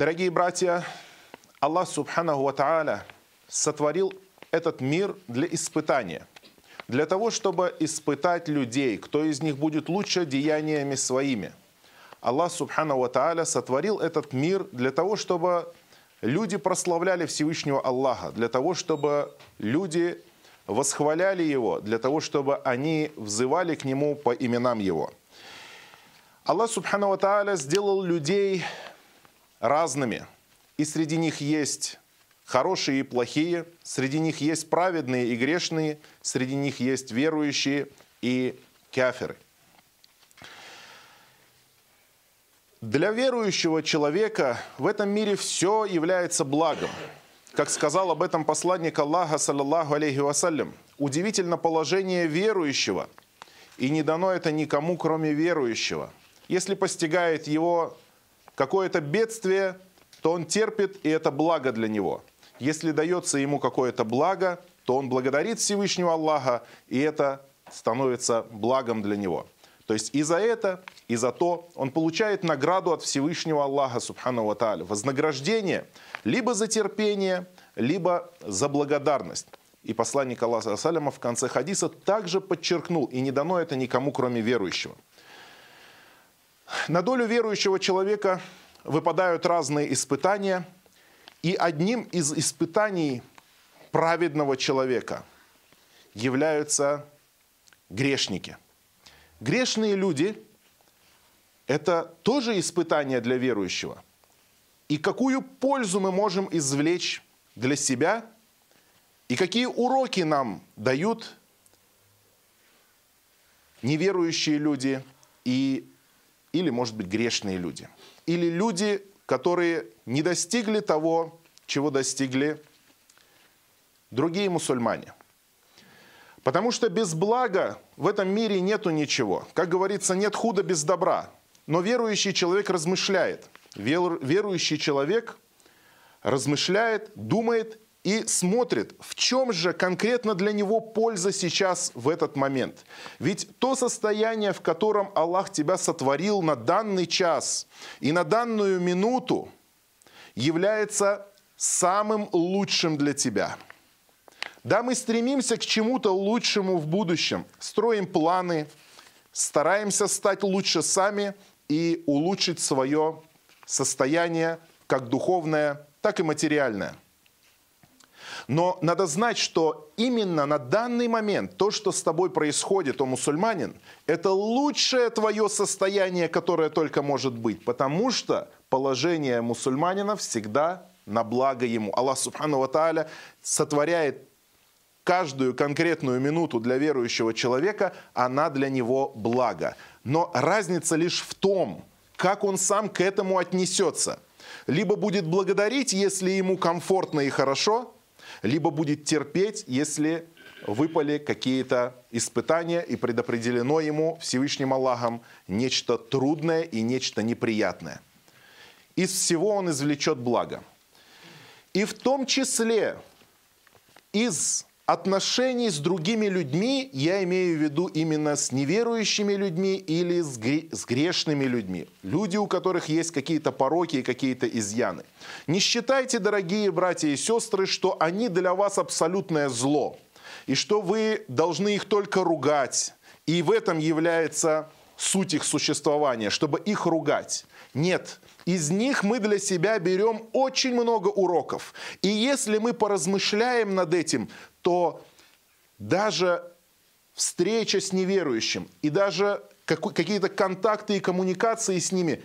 Дорогие братья, Аллах Субханаху Ва сотворил этот мир для испытания. Для того, чтобы испытать людей, кто из них будет лучше деяниями своими. Аллах Субханаху Ва сотворил этот мир для того, чтобы люди прославляли Всевышнего Аллаха, для того, чтобы люди восхваляли Его, для того, чтобы они взывали к Нему по именам Его. Аллах Субхану Тааля сделал людей разными. И среди них есть хорошие и плохие, среди них есть праведные и грешные, среди них есть верующие и каферы. Для верующего человека в этом мире все является благом. Как сказал об этом посланник Аллаха, саллаллаху алейхи вассалям, удивительно положение верующего, и не дано это никому, кроме верующего. Если постигает его какое-то бедствие, то он терпит, и это благо для него. Если дается ему какое-то благо, то он благодарит Всевышнего Аллаха, и это становится благом для него. То есть и за это, и за то он получает награду от Всевышнего Аллаха, Субхану Ва вознаграждение либо за терпение, либо за благодарность. И посланник Аллаха Саляма в конце хадиса также подчеркнул, и не дано это никому, кроме верующего. На долю верующего человека выпадают разные испытания, и одним из испытаний праведного человека являются грешники – Грешные люди – это тоже испытание для верующего. И какую пользу мы можем извлечь для себя, и какие уроки нам дают неверующие люди и, или, может быть, грешные люди. Или люди, которые не достигли того, чего достигли другие мусульмане. Потому что без блага в этом мире нету ничего. Как говорится, нет худа без добра. Но верующий человек размышляет. Верующий человек размышляет, думает и смотрит, в чем же конкретно для него польза сейчас в этот момент. Ведь то состояние, в котором Аллах тебя сотворил на данный час и на данную минуту, является самым лучшим для тебя – да, мы стремимся к чему-то лучшему в будущем, строим планы, стараемся стать лучше сами и улучшить свое состояние, как духовное, так и материальное. Но надо знать, что именно на данный момент то, что с тобой происходит, о мусульманин, это лучшее твое состояние, которое только может быть, потому что положение мусульманина всегда на благо ему. Аллах Субхану Ва сотворяет каждую конкретную минуту для верующего человека, она для него благо. Но разница лишь в том, как он сам к этому отнесется. Либо будет благодарить, если ему комфортно и хорошо, либо будет терпеть, если выпали какие-то испытания и предопределено ему Всевышним Аллахом нечто трудное и нечто неприятное. Из всего он извлечет благо. И в том числе из отношений с другими людьми я имею в виду именно с неверующими людьми или с, грешными людьми. Люди, у которых есть какие-то пороки и какие-то изъяны. Не считайте, дорогие братья и сестры, что они для вас абсолютное зло. И что вы должны их только ругать. И в этом является суть их существования, чтобы их ругать. Нет, из них мы для себя берем очень много уроков. И если мы поразмышляем над этим, то даже встреча с неверующим и даже какие-то контакты и коммуникации с ними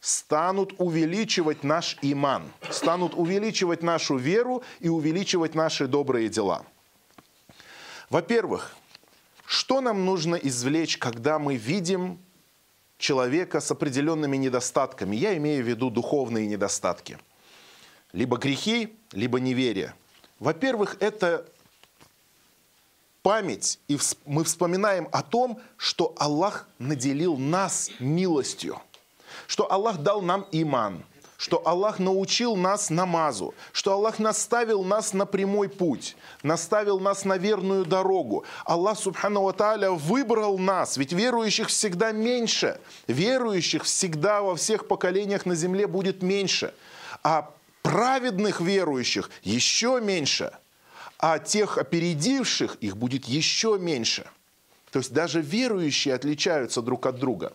станут увеличивать наш иман, станут увеличивать нашу веру и увеличивать наши добрые дела. Во-первых, что нам нужно извлечь, когда мы видим человека с определенными недостатками? Я имею в виду духовные недостатки. Либо грехи, либо неверие. Во-первых, это память, и мы вспоминаем о том, что Аллах наделил нас милостью, что Аллах дал нам иман, что Аллах научил нас намазу, что Аллах наставил нас на прямой путь, наставил нас на верную дорогу. Аллах, субхану тааля, выбрал нас, ведь верующих всегда меньше, верующих всегда во всех поколениях на земле будет меньше – а праведных верующих еще меньше, а тех опередивших их будет еще меньше. То есть даже верующие отличаются друг от друга.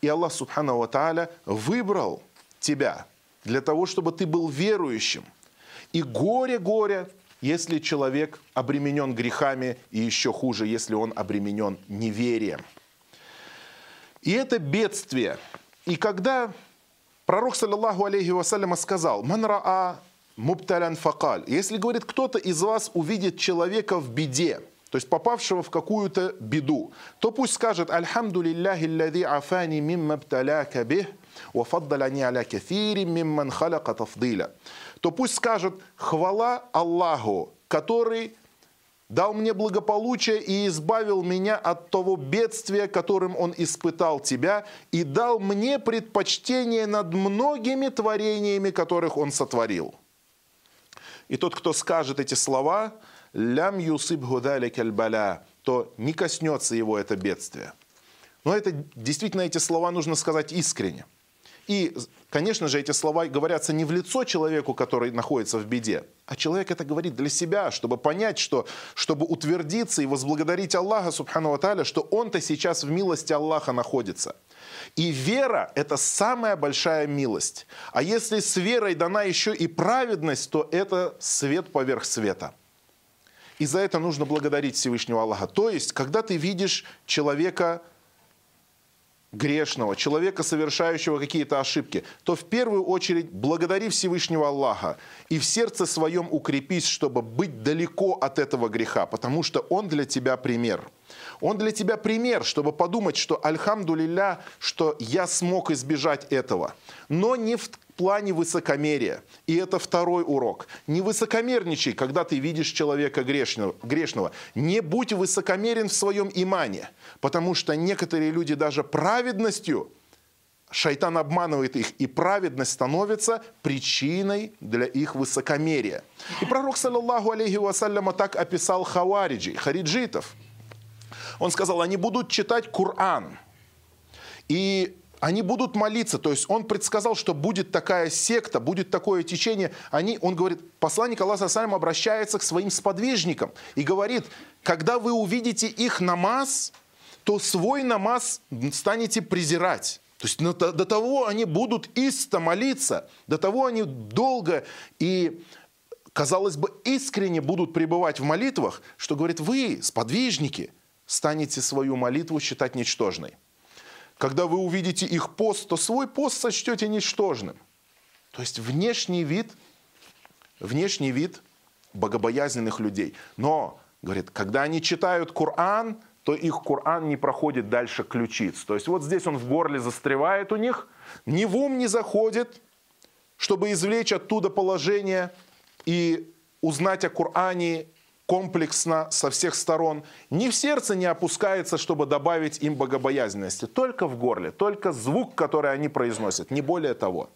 И Аллах Субхану Тааля выбрал тебя для того, чтобы ты был верующим. И горе-горе, если человек обременен грехами, и еще хуже, если он обременен неверием. И это бедствие. И когда пророк, саллиллаху алейхи вассаляма, сказал, «Ман раа мупталян факаль. Если, говорит, кто-то из вас увидит человека в беде, то есть попавшего в какую-то беду, то пусть скажет «Альхамду лилляхи ллади афани мимма бталяка бих, вафаддаляни аля кафири мимман халяка тафдиля». То пусть скажет «Хвала Аллаху, который дал мне благополучие и избавил меня от того бедствия, которым он испытал тебя, и дал мне предпочтение над многими творениями, которых он сотворил». И тот, кто скажет эти слова, «Лям юсиб гудаликаль то не коснется его это бедствие. Но это действительно эти слова нужно сказать искренне – и, конечно же, эти слова говорятся не в лицо человеку, который находится в беде, а человек это говорит для себя, чтобы понять, что, чтобы утвердиться и возблагодарить Аллаха, субхану Аталя, что он-то сейчас в милости Аллаха находится. И вера – это самая большая милость. А если с верой дана еще и праведность, то это свет поверх света. И за это нужно благодарить Всевышнего Аллаха. То есть, когда ты видишь человека, грешного, человека, совершающего какие-то ошибки, то в первую очередь благодари Всевышнего Аллаха и в сердце своем укрепись, чтобы быть далеко от этого греха, потому что он для тебя пример. Он для тебя пример, чтобы подумать, что альхамду что я смог избежать этого. Но не в плане высокомерия. И это второй урок. Не высокомерничай, когда ты видишь человека грешного. грешного. Не будь высокомерен в своем имане, потому что некоторые люди даже праведностью Шайтан обманывает их, и праведность становится причиной для их высокомерия. И пророк, саллаллаху алейхи вассаляма, так описал хавариджи, хариджитов. Он сказал, они будут читать Коран. И они будут молиться. То есть он предсказал, что будет такая секта, будет такое течение. Они, он говорит, посланник Аллаха Салям обращается к своим сподвижникам и говорит, когда вы увидите их намаз, то свой намаз станете презирать. То есть до того они будут исто молиться, до того они долго и, казалось бы, искренне будут пребывать в молитвах, что говорит, вы, сподвижники, станете свою молитву считать ничтожной. Когда вы увидите их пост, то свой пост сочтете ничтожным. То есть внешний вид, внешний вид богобоязненных людей. Но, говорит, когда они читают Коран, то их Коран не проходит дальше ключиц. То есть вот здесь он в горле застревает у них, ни в ум не заходит, чтобы извлечь оттуда положение и узнать о Коране комплексно со всех сторон, ни в сердце не опускается, чтобы добавить им богобоязненности. Только в горле, только звук, который они произносят, не более того.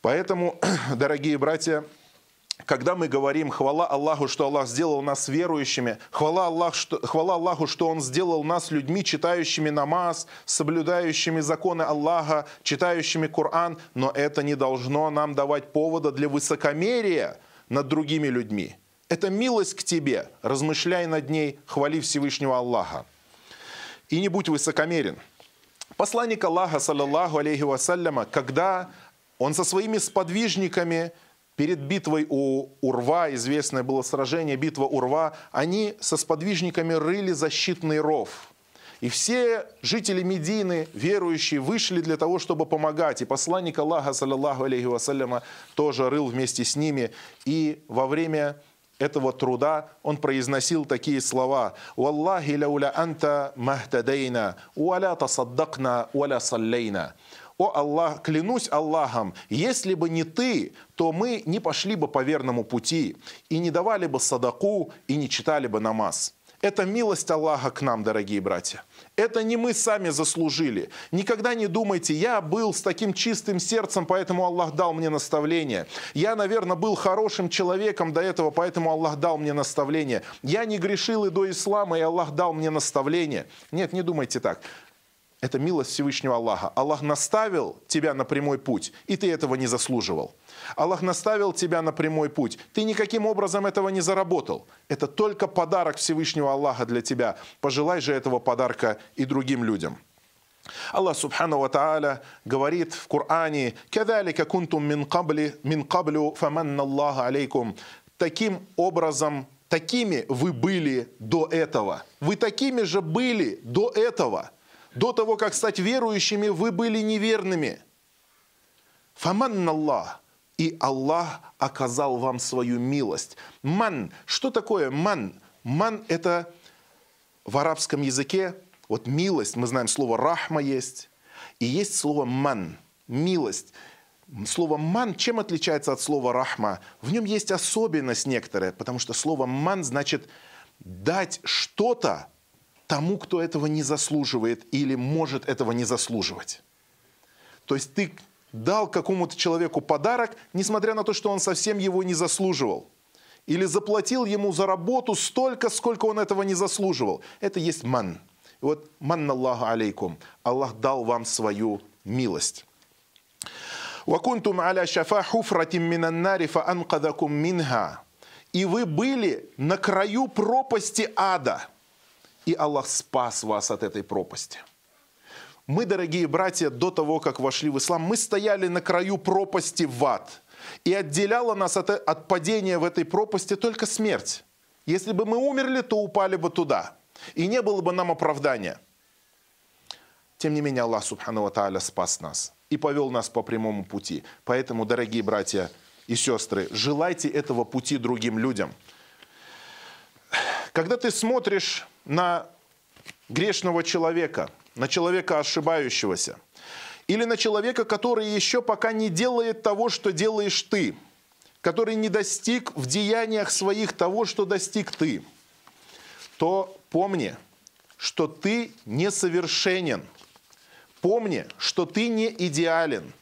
Поэтому, дорогие братья, когда мы говорим хвала Аллаху, что Аллах сделал нас верующими, хвала, Аллах, что, хвала Аллаху, что Он сделал нас людьми, читающими намаз, соблюдающими законы Аллаха, читающими Коран, но это не должно нам давать повода для высокомерия над другими людьми. Это милость к тебе. Размышляй над ней, хвали Всевышнего Аллаха. И не будь высокомерен. Посланник Аллаха, саллаллаху алейхи вассаляма, когда он со своими сподвижниками перед битвой у Урва, известное было сражение, битва Урва, они со сподвижниками рыли защитный ров. И все жители Медины, верующие, вышли для того, чтобы помогать. И посланник Аллаха, саллаллаху алейхи вассаляма, тоже рыл вместе с ними. И во время этого труда он произносил такие слова «Валлахи лауля анта махтадейна, уаля тасаддакна, уаля саллейна». «О Аллах, клянусь Аллахом, если бы не ты, то мы не пошли бы по верному пути, и не давали бы садаку, и не читали бы намаз». Это милость Аллаха к нам, дорогие братья. Это не мы сами заслужили. Никогда не думайте, я был с таким чистым сердцем, поэтому Аллах дал мне наставление. Я, наверное, был хорошим человеком до этого, поэтому Аллах дал мне наставление. Я не грешил и до ислама, и Аллах дал мне наставление. Нет, не думайте так. Это милость Всевышнего Аллаха. Аллах наставил тебя на прямой путь, и ты этого не заслуживал. Аллах наставил тебя на прямой путь. Ты никаким образом этого не заработал. Это только подарок Всевышнего Аллаха для тебя. Пожелай же этого подарка и другим людям. Аллах Субхану Ва Тааля говорит в Коране, «Кадалика кунтум мин кабли, мин каблю фаманна Аллаху алейкум». Таким образом, такими вы были до этого. Вы такими же были до этого. До того, как стать верующими, вы были неверными. Фаманна Аллах. И Аллах оказал вам свою милость. Ман. Что такое ман? Ман – это в арабском языке вот милость, мы знаем, слово рахма есть, и есть слово ман, милость. Слово ман чем отличается от слова рахма? В нем есть особенность некоторая, потому что слово ман значит дать что-то тому, кто этого не заслуживает или может этого не заслуживать. То есть ты дал какому-то человеку подарок, несмотря на то, что он совсем его не заслуживал. Или заплатил ему за работу столько, сколько он этого не заслуживал. Это есть ман. Вот манналлаху алейкум. Аллах дал вам свою милость. «Вакунтум аля шафа хуфратим минаннари фа анкадакум минха». И вы были на краю пропасти ада. И Аллах спас вас от этой пропасти. Мы, дорогие братья, до того, как вошли в ислам, мы стояли на краю пропасти в ад. И отделяла нас от, от падения в этой пропасти только смерть. Если бы мы умерли, то упали бы туда – и не было бы нам оправдания. Тем не менее, Аллах Субхану Тааля спас нас и повел нас по прямому пути. Поэтому, дорогие братья и сестры, желайте этого пути другим людям. Когда ты смотришь на грешного человека, на человека ошибающегося, или на человека, который еще пока не делает того, что делаешь ты, который не достиг в деяниях своих того, что достиг ты, то Помни, что ты несовершенен. Помни, что ты не идеален.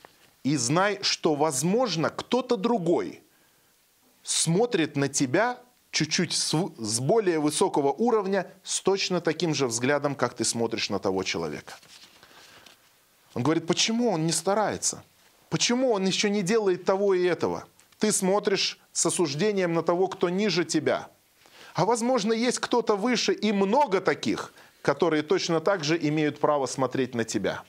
И знай, что, возможно, кто-то другой смотрит на тебя чуть-чуть с более высокого уровня, с точно таким же взглядом, как ты смотришь на того человека. Он говорит, почему он не старается? Почему он еще не делает того и этого? Ты смотришь с осуждением на того, кто ниже тебя – а возможно, есть кто-то выше и много таких, которые точно так же имеют право смотреть на тебя.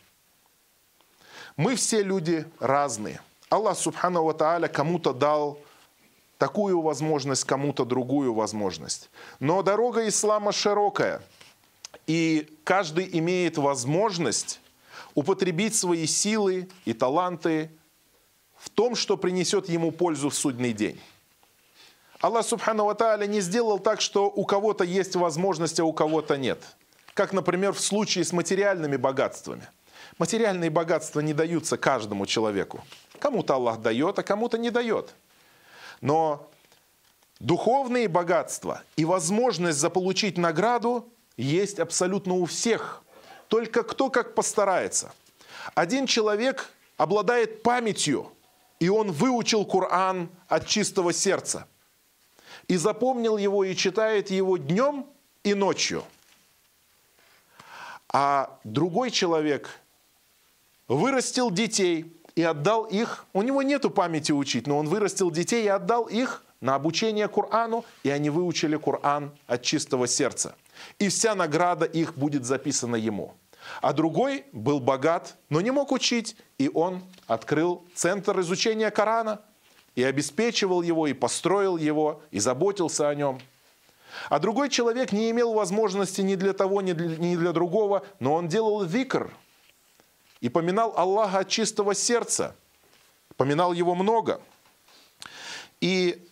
Мы все люди разные. Аллах Субхану Ва Тааля кому-то дал такую возможность, кому-то другую возможность. Но дорога ислама широкая, и каждый имеет возможность употребить свои силы и таланты в том, что принесет ему пользу в судный день. Аллах Субхану Ва не сделал так, что у кого-то есть возможность, а у кого-то нет. Как, например, в случае с материальными богатствами. Материальные богатства не даются каждому человеку. Кому-то Аллах дает, а кому-то не дает. Но духовные богатства и возможность заполучить награду есть абсолютно у всех. Только кто как постарается. Один человек обладает памятью, и он выучил Коран от чистого сердца – и запомнил его и читает его днем и ночью. А другой человек вырастил детей и отдал их, у него нету памяти учить, но он вырастил детей и отдал их на обучение Корану, и они выучили Коран от чистого сердца. И вся награда их будет записана ему. А другой был богат, но не мог учить, и он открыл центр изучения Корана – и обеспечивал его, и построил его, и заботился о нем. А другой человек не имел возможности ни для того, ни для, ни для другого, но он делал викр и поминал Аллаха от чистого сердца, поминал его много. И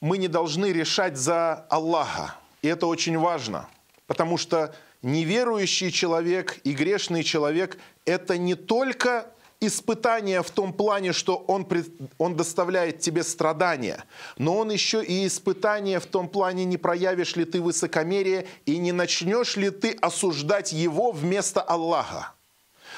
мы не должны решать за Аллаха. И это очень важно, потому что неверующий человек и грешный человек – это не только испытание в том плане, что он, он доставляет тебе страдания, но он еще и испытание в том плане, не проявишь ли ты высокомерие и не начнешь ли ты осуждать его вместо Аллаха.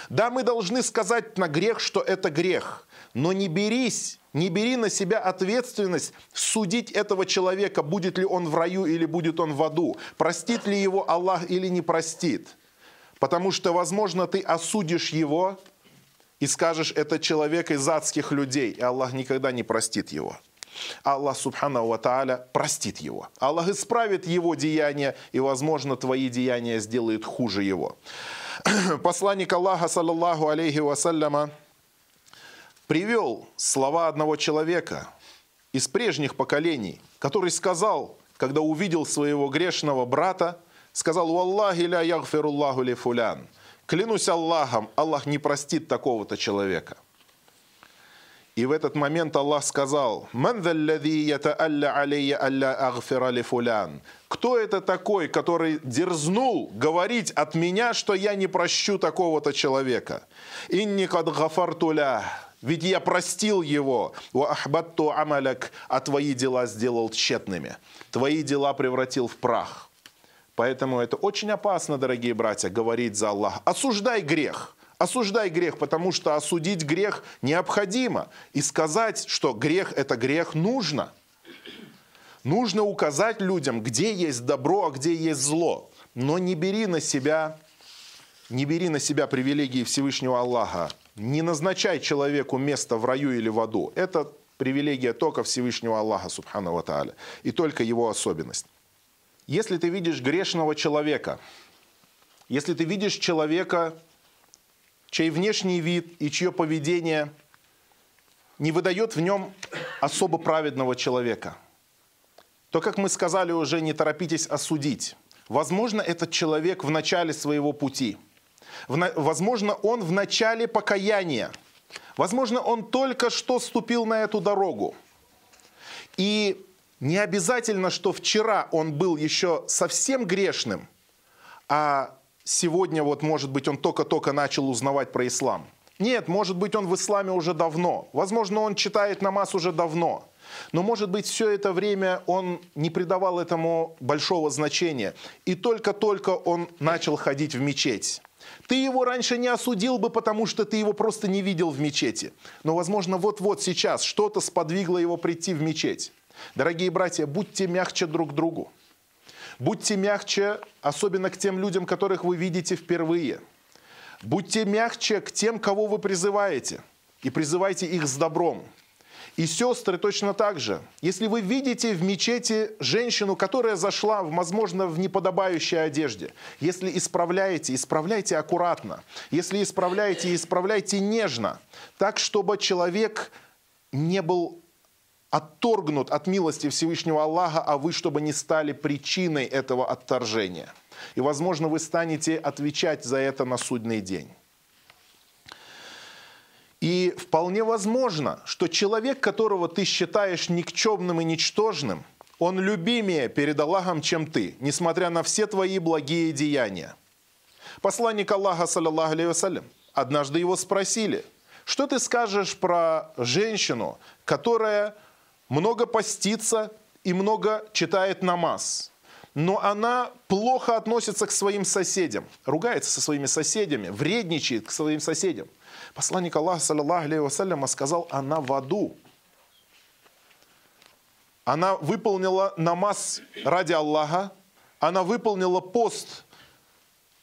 Да, мы должны сказать на грех, что это грех, но не берись, не бери на себя ответственность судить этого человека, будет ли он в раю или будет он в аду, простит ли его Аллах или не простит – Потому что, возможно, ты осудишь его и скажешь, это человек из адских людей, и Аллах никогда не простит его. Аллах, субхану ва тааля, простит его. Аллах исправит его деяния, и, возможно, твои деяния сделают хуже его. Посланник Аллаха, саллаллаху алейхи вассаляма, привел слова одного человека из прежних поколений, который сказал, когда увидел своего грешного брата, сказал, «Валлахи ля ягфируллаху ли фулян». Клянусь Аллахом, Аллах не простит такого-то человека. И в этот момент Аллах сказал, Кто это такой, который дерзнул говорить от меня, что я не прощу такого-то человека? Инни кад гафартуля. Ведь я простил его, ахбатту амаляк, а твои дела сделал тщетными. Твои дела превратил в прах. Поэтому это очень опасно, дорогие братья, говорить за Аллаха. Осуждай грех. Осуждай грех, потому что осудить грех необходимо. И сказать, что грех – это грех, нужно. Нужно указать людям, где есть добро, а где есть зло. Но не бери на себя, не бери на себя привилегии Всевышнего Аллаха. Не назначай человеку место в раю или в аду. Это привилегия только Всевышнего Аллаха, субхану ва. И только его особенность. Если ты видишь грешного человека, если ты видишь человека, чей внешний вид и чье поведение не выдает в нем особо праведного человека, то, как мы сказали уже, не торопитесь осудить. Возможно, этот человек в начале своего пути. Возможно, он в начале покаяния. Возможно, он только что ступил на эту дорогу. И не обязательно, что вчера он был еще совсем грешным, а сегодня вот, может быть, он только-только начал узнавать про ислам. Нет, может быть, он в исламе уже давно. Возможно, он читает намаз уже давно. Но, может быть, все это время он не придавал этому большого значения. И только-только он начал ходить в мечеть. Ты его раньше не осудил бы, потому что ты его просто не видел в мечети. Но, возможно, вот-вот сейчас что-то сподвигло его прийти в мечеть. Дорогие братья, будьте мягче друг другу. Будьте мягче, особенно к тем людям, которых вы видите впервые. Будьте мягче к тем, кого вы призываете. И призывайте их с добром. И сестры точно так же. Если вы видите в мечети женщину, которая зашла, возможно, в неподобающей одежде, если исправляете, исправляйте аккуратно. Если исправляете, исправляйте нежно. Так, чтобы человек не был отторгнут от милости Всевышнего Аллаха, а вы, чтобы не стали причиной этого отторжения. И, возможно, вы станете отвечать за это на судный день. И вполне возможно, что человек, которого ты считаешь никчемным и ничтожным, он любимее перед Аллахом, чем ты, несмотря на все твои благие деяния. Посланник Аллаха, саллиллаху алейhi однажды его спросили, что ты скажешь про женщину, которая много постится и много читает намаз. Но она плохо относится к своим соседям, ругается со своими соседями, вредничает к своим соседям. Посланник Аллаха, саллиллаху алейhi вассаляма, сказал, она в аду. Она выполнила намаз ради Аллаха, она выполнила пост,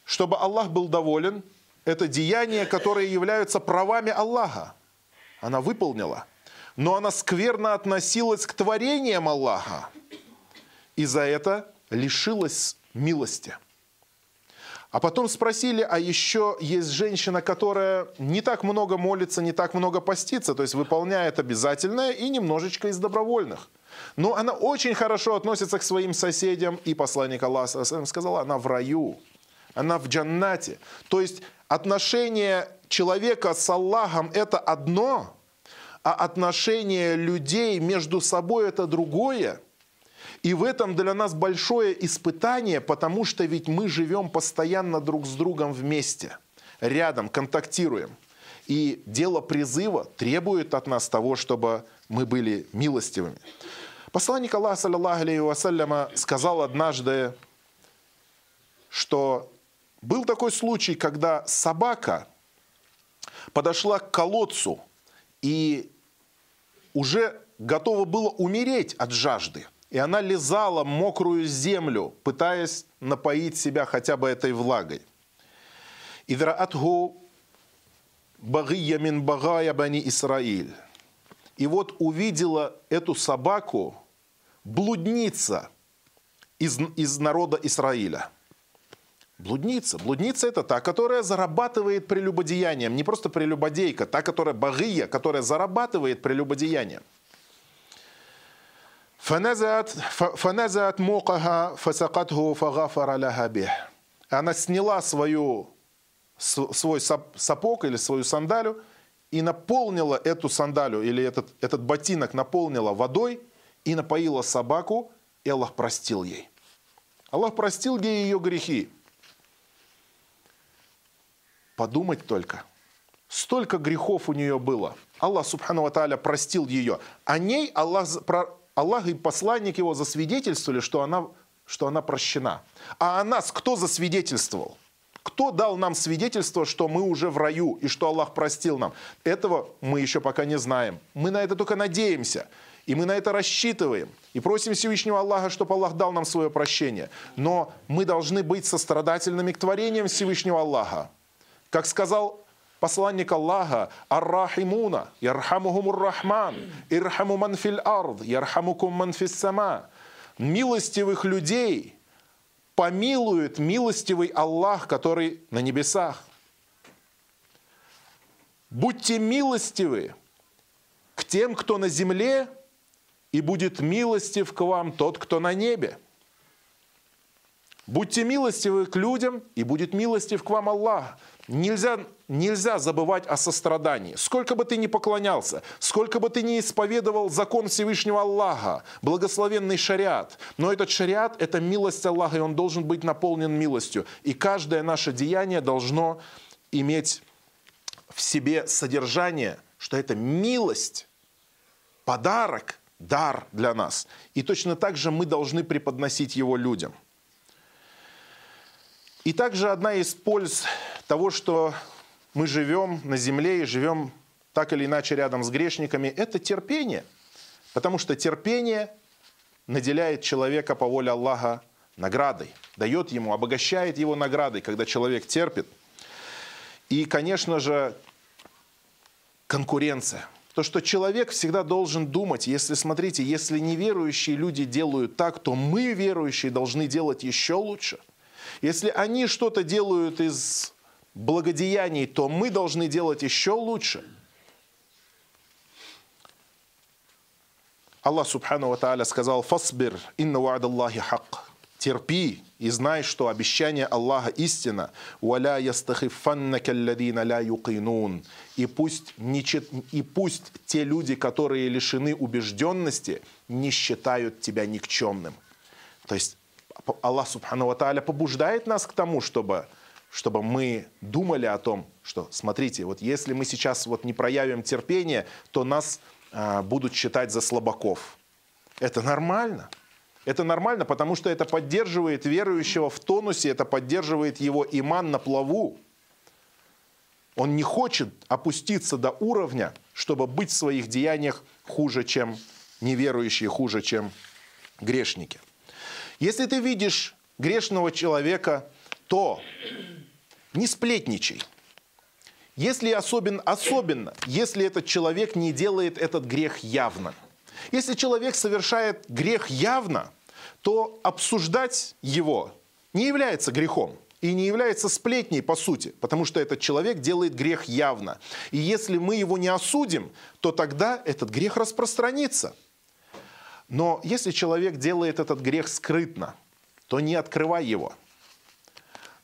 чтобы Аллах был доволен. Это деяния, которые являются правами Аллаха. Она выполнила – но она скверно относилась к творениям Аллаха. И за это лишилась милости. А потом спросили, а еще есть женщина, которая не так много молится, не так много постится, то есть выполняет обязательное и немножечко из добровольных. Но она очень хорошо относится к своим соседям, и посланник Аллаха сказал, она в раю, она в джаннате. То есть отношение человека с Аллахом – это одно – а отношения людей между собой это другое. И в этом для нас большое испытание, потому что ведь мы живем постоянно друг с другом вместе, рядом, контактируем. И дело призыва требует от нас того, чтобы мы были милостивыми. Посланник Аллаха, саллиллаху алейхи вассаляма, сказал однажды, что был такой случай, когда собака подошла к колодцу и уже готова была умереть от жажды. И она лизала мокрую землю, пытаясь напоить себя хотя бы этой влагой. Идраатху багия мин багая бани Исраиль. И вот увидела эту собаку блудница из, из народа Израиля. Блудница. Блудница это та, которая зарабатывает прелюбодеянием. Не просто прелюбодейка, та, которая багия, которая зарабатывает прелюбодеянием. Она сняла свою, свой сапог или свою сандалю и наполнила эту сандалю или этот, этот ботинок наполнила водой и напоила собаку, и Аллах простил ей. Аллах простил ей ее грехи. Подумать только. Столько грехов у нее было. Аллах, субхану ва простил ее. О ней Аллах, Аллах и посланник его засвидетельствовали, что она, что она прощена. А о нас кто засвидетельствовал? Кто дал нам свидетельство, что мы уже в раю и что Аллах простил нам? Этого мы еще пока не знаем. Мы на это только надеемся. И мы на это рассчитываем. И просим Всевышнего Аллаха, чтобы Аллах дал нам свое прощение. Но мы должны быть сострадательными к творениям Всевышнего Аллаха. Как сказал посланник Аллаха, «Ар-Рахимуна, ярхамухумур Рахман, ирхаму ман фил ард, ярхамукум ман фис сама». Милостивых людей помилует милостивый Аллах, который на небесах. Будьте милостивы к тем, кто на земле, и будет милостив к вам тот, кто на небе. Будьте милостивы к людям, и будет милостив к вам Аллах. Нельзя, нельзя забывать о сострадании. Сколько бы ты ни поклонялся, сколько бы ты ни исповедовал закон Всевышнего Аллаха, благословенный шариат, но этот шариат – это милость Аллаха, и он должен быть наполнен милостью. И каждое наше деяние должно иметь в себе содержание, что это милость, подарок, дар для нас. И точно так же мы должны преподносить его людям – и также одна из польз того, что мы живем на земле и живем так или иначе рядом с грешниками, это терпение. Потому что терпение наделяет человека по воле Аллаха наградой, дает ему, обогащает его наградой, когда человек терпит. И, конечно же, конкуренция. То, что человек всегда должен думать, если, смотрите, если неверующие люди делают так, то мы, верующие, должны делать еще лучше. Если они что-то делают из благодеяний, то мы должны делать еще лучше. Аллах Субхану Ва сказал, «Фасбир, инна ва'даллахи хак». Терпи и знай, что обещание Аллаха истина. «Валя ястахифаннака алладина ля юкинун». И пусть, не, и пусть те люди, которые лишены убежденности, не считают тебя никчемным. То есть Аллах Субхану Ва побуждает нас к тому, чтобы, чтобы мы думали о том, что, смотрите, вот если мы сейчас вот не проявим терпение, то нас а, будут считать за слабаков. Это нормально. Это нормально, потому что это поддерживает верующего в тонусе, это поддерживает его иман на плаву. Он не хочет опуститься до уровня, чтобы быть в своих деяниях хуже, чем неверующие, хуже, чем грешники. Если ты видишь грешного человека, то не сплетничай. Если особенно, особенно, если этот человек не делает этот грех явно. Если человек совершает грех явно, то обсуждать его не является грехом и не является сплетней по сути, потому что этот человек делает грех явно. И если мы его не осудим, то тогда этот грех распространится – но если человек делает этот грех скрытно, то не открывай его.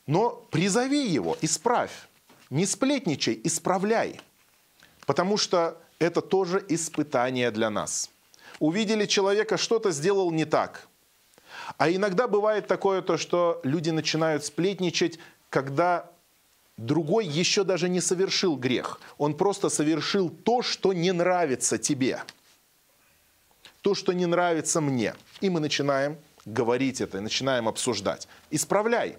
Но призови его, исправь. Не сплетничай, исправляй. Потому что это тоже испытание для нас. Увидели человека, что-то сделал не так. А иногда бывает такое то, что люди начинают сплетничать, когда другой еще даже не совершил грех. Он просто совершил то, что не нравится тебе то, что не нравится мне. И мы начинаем говорить это, начинаем обсуждать. Исправляй.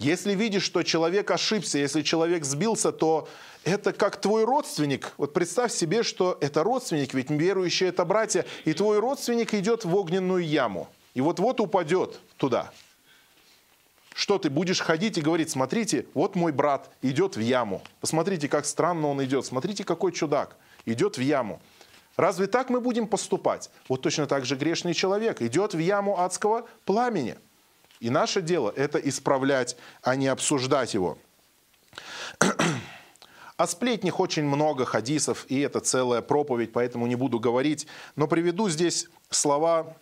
Если видишь, что человек ошибся, если человек сбился, то это как твой родственник. Вот представь себе, что это родственник, ведь верующие это братья, и твой родственник идет в огненную яму. И вот-вот упадет туда. Что ты будешь ходить и говорить, смотрите, вот мой брат идет в яму. Посмотрите, как странно он идет. Смотрите, какой чудак идет в яму. Разве так мы будем поступать? Вот точно так же грешный человек идет в яму адского пламени. И наше дело это исправлять, а не обсуждать его. О сплетнях очень много хадисов, и это целая проповедь, поэтому не буду говорить. Но приведу здесь слова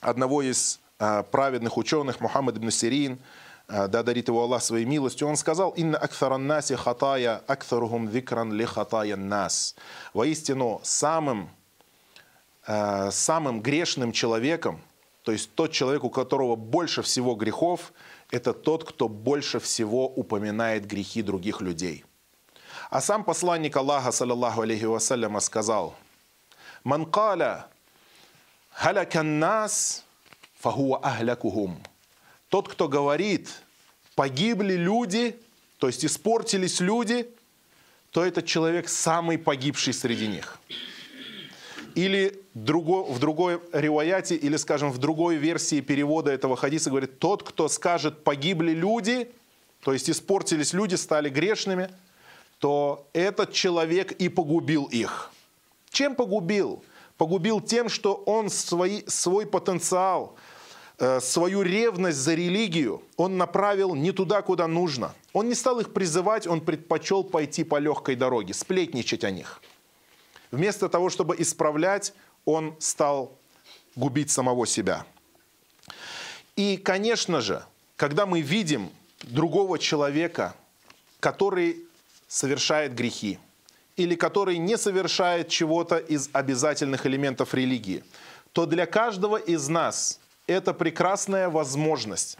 одного из э, праведных ученых, Мухаммад ибн Сирин, да дарит его Аллах своей милостью, он сказал, «Инна акфаран наси хатая, акфарухум викран ли хатая нас». Воистину, самым, э, самым грешным человеком, то есть тот человек, у которого больше всего грехов, это тот, кто больше всего упоминает грехи других людей. А сам посланник Аллаха, саллаллаху алейхи вассаляма, сказал, «Ман каля халякан нас, фахуа ахлякухум». Тот, кто говорит, погибли люди, то есть испортились люди, то этот человек самый погибший среди них. Или в другой риваяте, или, скажем, в другой версии перевода этого хадиса говорит, тот, кто скажет, погибли люди, то есть испортились люди, стали грешными – то этот человек и погубил их. Чем погубил? Погубил тем, что он свой, свой потенциал, свою ревность за религию он направил не туда, куда нужно. Он не стал их призывать, он предпочел пойти по легкой дороге, сплетничать о них. Вместо того, чтобы исправлять, он стал губить самого себя. И, конечно же, когда мы видим другого человека, который совершает грехи или который не совершает чего-то из обязательных элементов религии, то для каждого из нас это прекрасная возможность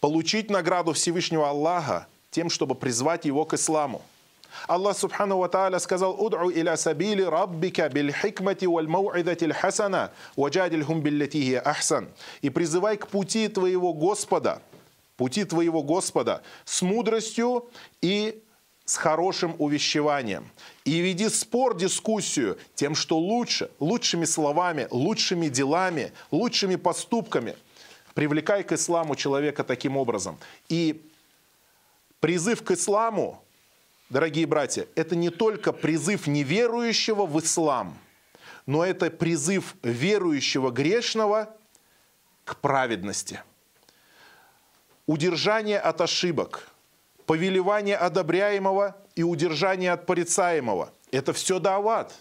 получить награду Всевышнего Аллаха тем, чтобы призвать его к исламу. Аллах Субхану Ва Тааля сказал, «Уд'у иля сабили раббика биль хикмати валь мау'идати хасана, ваджадильхум биллятихи ахсан». И призывай к пути твоего Господа, пути твоего Господа с мудростью и с хорошим увещеванием. И веди спор, дискуссию тем, что лучше, лучшими словами, лучшими делами, лучшими поступками. Привлекай к исламу человека таким образом. И призыв к исламу, дорогие братья, это не только призыв неверующего в ислам, но это призыв верующего грешного к праведности. Удержание от ошибок – повелевание одобряемого и удержание от порицаемого. Это все дават.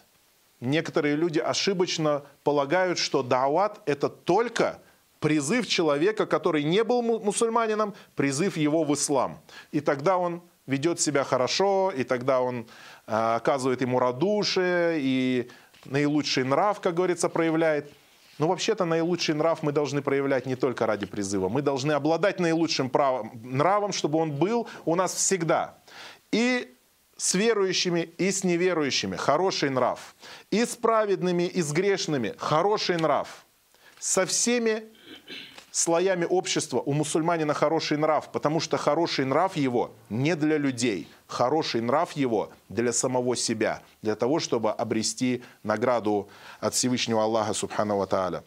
Некоторые люди ошибочно полагают, что дават – это только призыв человека, который не был мусульманином, призыв его в ислам. И тогда он ведет себя хорошо, и тогда он э, оказывает ему радушие, и наилучший нрав, как говорится, проявляет. Но вообще-то наилучший нрав мы должны проявлять не только ради призыва. Мы должны обладать наилучшим правом, нравом, чтобы он был у нас всегда. И с верующими, и с неверующими хороший нрав. И с праведными, и с грешными хороший нрав. Со всеми слоями общества у мусульманина хороший нрав, потому что хороший нрав его не для людей, хороший нрав его для самого себя, для того, чтобы обрести награду от Всевышнего Аллаха Субхану Ва Тааля.